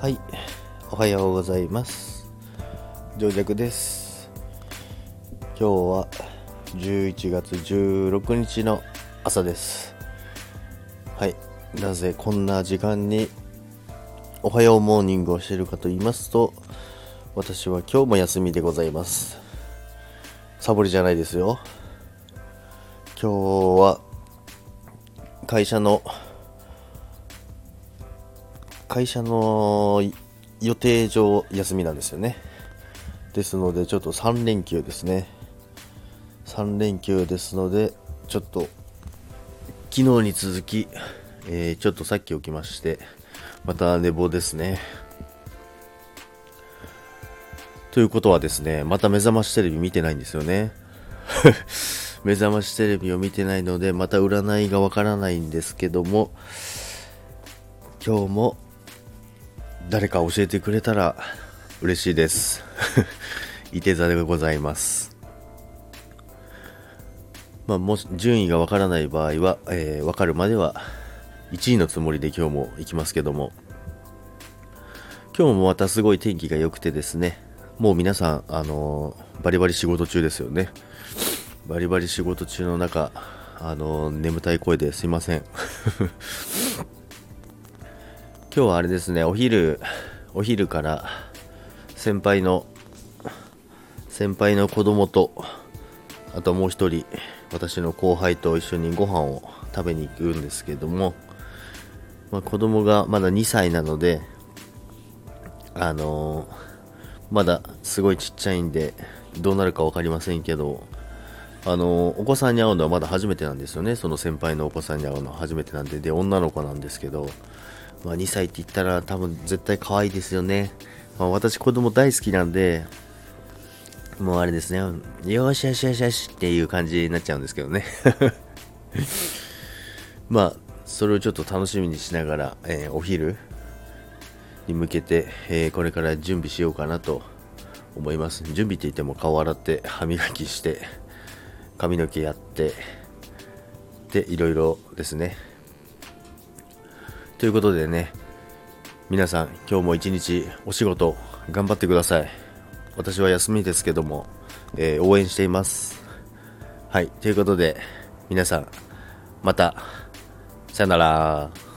はい、おはようございます。上弱です。今日は11月16日の朝です。はい、なぜこんな時間におはようモーニングをしているかと言いますと、私は今日も休みでございます。サボりじゃないですよ。今日は会社の会社の予定上休みなんですよね。ですので、ちょっと3連休ですね。3連休ですので、ちょっと昨日に続き、えーちょっとさっき起きまして、また寝坊ですね。ということはですね、また目覚ましテレビ見てないんですよね。目覚ましテレビを見てないので、また占いがわからないんですけども、今日も誰か教えてくれたら嬉しいです。いて座でございます。まあ、もし順位がわからない場合は、えー、わかるまでは1位のつもりで今日も行きますけども、今日もまたすごい天気が良くてですね、もう皆さん、あのーバリバリ仕事中ですよね。バリバリ仕事中の中、あのー眠たい声ですいません。今日はあれですね、お昼、お昼から先輩の、先輩の子供と、あともう一人、私の後輩と一緒にご飯を食べに行くんですけども、まあ、子供がまだ2歳なので、あのーまだすごいちっちゃいんで、どうなるか分かりませんけど、あのーお子さんに会うのはまだ初めてなんですよね。その先輩のお子さんに会うのは初めてなんで、で、女の子なんですけど、まあ、2歳って言ったら多分絶対可愛いですよね。まあ、私子供大好きなんで、もうあれですね、よしよしよしよしっていう感じになっちゃうんですけどね。まあ、それをちょっと楽しみにしながら、えーお昼に向けて、えーこれから準備しようかなと思います。準備って言っても顔洗って、歯磨きして、髪の毛やって、で、いろいろですね。ということでね、皆さん、今日も一日お仕事頑張ってください。私は休みですけども、えー応援しています。はい、ということで、皆さん、また、さよなら。